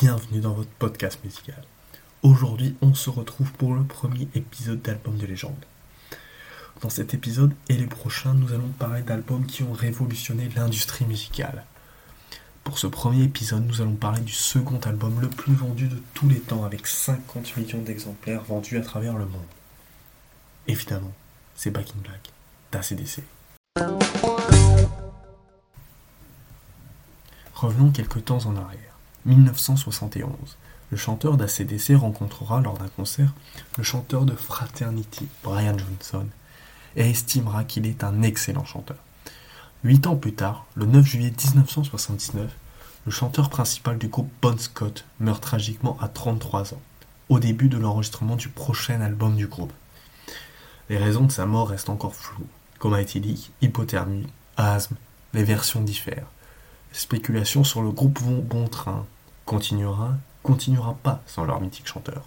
bienvenue dans votre podcast musical. Aujourd'hui, on se retrouve pour le premier épisode d'Album de légende. Dans cet épisode et les prochains, nous allons parler d'albums qui ont révolutionné l'industrie musicale. Pour ce premier épisode, nous allons parler du second album le plus vendu de tous les temps avec 50 millions d'exemplaires vendus à travers le monde. Évidemment, c'est Back in Black d'ACDC. Revenons quelques temps en arrière. 1971. Le chanteur d'ACDC rencontrera lors d'un concert le chanteur de Fraternity, Brian Johnson, et estimera qu'il est un excellent chanteur. Huit ans plus tard, le 9 juillet 1979, le chanteur principal du groupe Bon Scott meurt tragiquement à 33 ans, au début de l'enregistrement du prochain album du groupe. Les raisons de sa mort restent encore floues. Coma éthylique, hypothermie, asthme, les versions diffèrent. Spéculations sur le groupe vont bon train. Continuera, continuera pas sans leur mythique chanteur.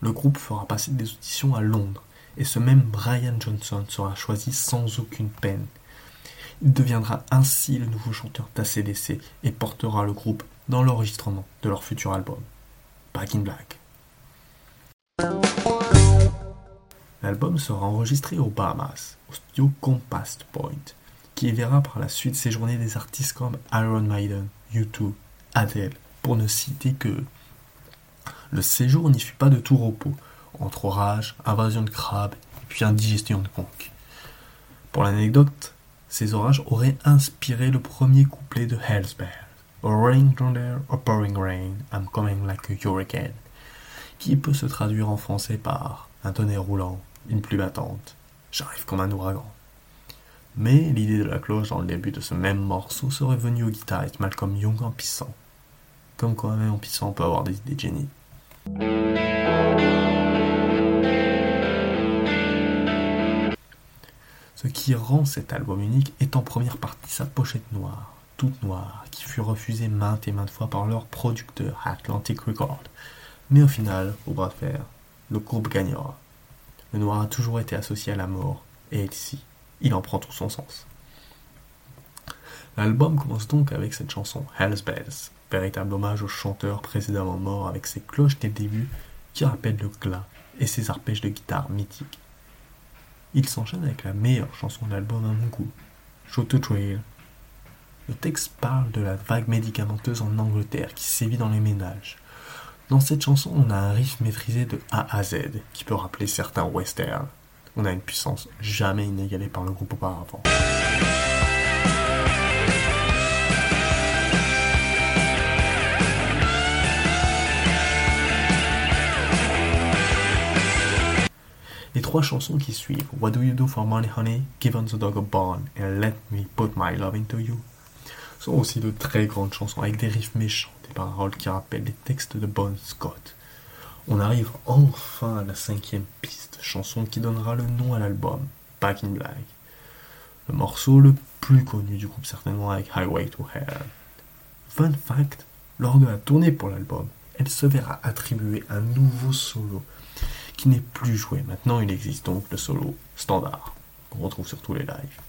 Le groupe fera passer des auditions à Londres, et ce même Brian Johnson sera choisi sans aucune peine. Il deviendra ainsi le nouveau chanteur d'ACDC et portera le groupe dans l'enregistrement de leur futur album, Back in Black. L'album sera enregistré aux Bahamas, au studio Compass Point, qui verra par la suite séjourner des artistes comme Iron Maiden, U2, Adele, pour ne citer que. Le séjour n'y fut pas de tout repos, entre orage, invasion de crabes puis indigestion de conques. Pour l'anecdote, ces orages auraient inspiré le premier couplet de Hell's Bells. A rain thunder, a pouring rain, I'm coming like a hurricane, qui peut se traduire en français par un tonnerre roulant, une pluie battante, j'arrive comme un ouragan. Mais l'idée de la cloche dans le début de ce même morceau serait venue au guitariste Malcolm Young en pissant. Comme quoi même en pissant on peut avoir des idées de. Ce qui rend cet album unique est en première partie sa pochette noire, toute noire, qui fut refusée maintes et maintes fois par leur producteur Atlantic Records. Mais au final, au bras de fer, le groupe gagnera. Le noir a toujours été associé à la mort, et ici, il en prend tout son sens. L'album commence donc avec cette chanson Hell's Bells, véritable hommage au chanteur précédemment mort avec ses cloches des débuts qui rappellent le glas et ses arpèges de guitare mythiques. Il s'enchaîne avec la meilleure chanson de l'album à mon goût, Show to Trail. Le texte parle de la vague médicamenteuse en Angleterre qui sévit dans les ménages, dans cette chanson, on a un riff maîtrisé de A à Z qui peut rappeler certains westerns. On a une puissance jamais inégalée par le groupe auparavant. Les trois chansons qui suivent, What Do You Do for Money Honey, Give On the Dog a Bone et Let Me Put My Love Into You, sont aussi de très grandes chansons avec des riffs méchants paroles qui rappellent les textes de Bon Scott. On arrive enfin à la cinquième piste, chanson qui donnera le nom à l'album, Back in Black. Le morceau le plus connu du groupe certainement avec Highway to Hell. Fun fact, lors de la tournée pour l'album, elle se verra attribuer un nouveau solo qui n'est plus joué. Maintenant, il existe donc le solo standard qu'on retrouve sur tous les lives.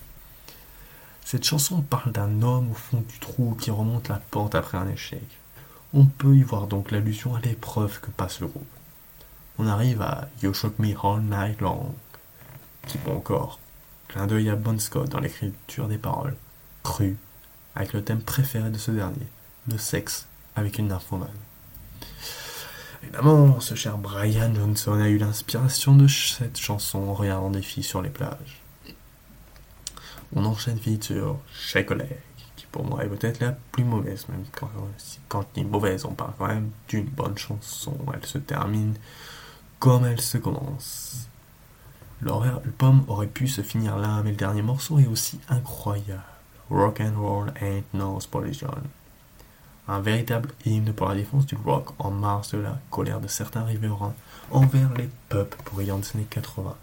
Cette chanson parle d'un homme au fond du trou qui remonte la pente après un échec. On peut y voir donc l'allusion à l'épreuve que passe le groupe. On arrive à You Shook Me All Night Long, qui peut encore clin d'œil à Bon Scott dans l'écriture des paroles, cru, avec le thème préféré de ce dernier, le sexe avec une nymphomane. Évidemment, ce cher Brian Johnson a eu l'inspiration de cette chanson en regardant des filles sur les plages. On enchaîne vite sur Shake pour moi est peut-être la plus mauvaise, même quand, quand je mauvaise, on parle quand même d'une bonne chanson. Elle se termine comme elle se commence. L'album aurait pu se finir là, mais le dernier morceau est aussi incroyable. Rock and roll ain't no solution. Un véritable hymne pour la défense du rock en mars de la colère de certains riverains envers les peuples brillants des années 80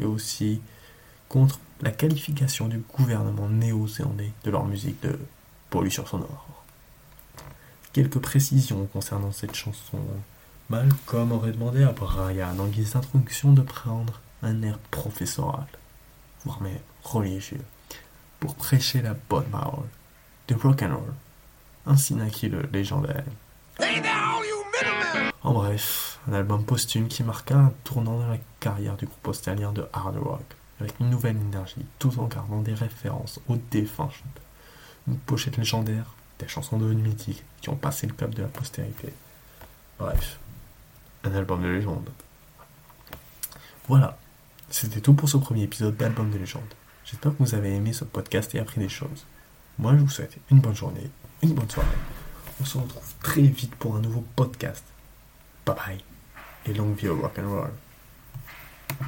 et aussi contre la qualification du gouvernement néo-zélandais de leur musique de pollution sonore. Quelques précisions concernant cette chanson. Malcolm aurait demandé à Brian en guise d'introduction de prendre un air professoral, voire même religieux, pour prêcher la bonne parole de rock and roll. ainsi naquit le légendaire. En bref, un album posthume qui marqua un tournant dans la carrière du groupe australien de hard rock, avec une nouvelle énergie, tout en gardant des références aux défunts. Une pochette légendaire, des chansons devenues mythiques qui ont passé le cap de la postérité. Bref, un album de légende. Voilà, c'était tout pour ce premier épisode d'Album de légende. J'espère que vous avez aimé ce podcast et appris des choses. Moi, je vous souhaite une bonne journée, une bonne soirée. On se retrouve très vite pour un nouveau podcast. Bye bye et longue vie au rock and roll.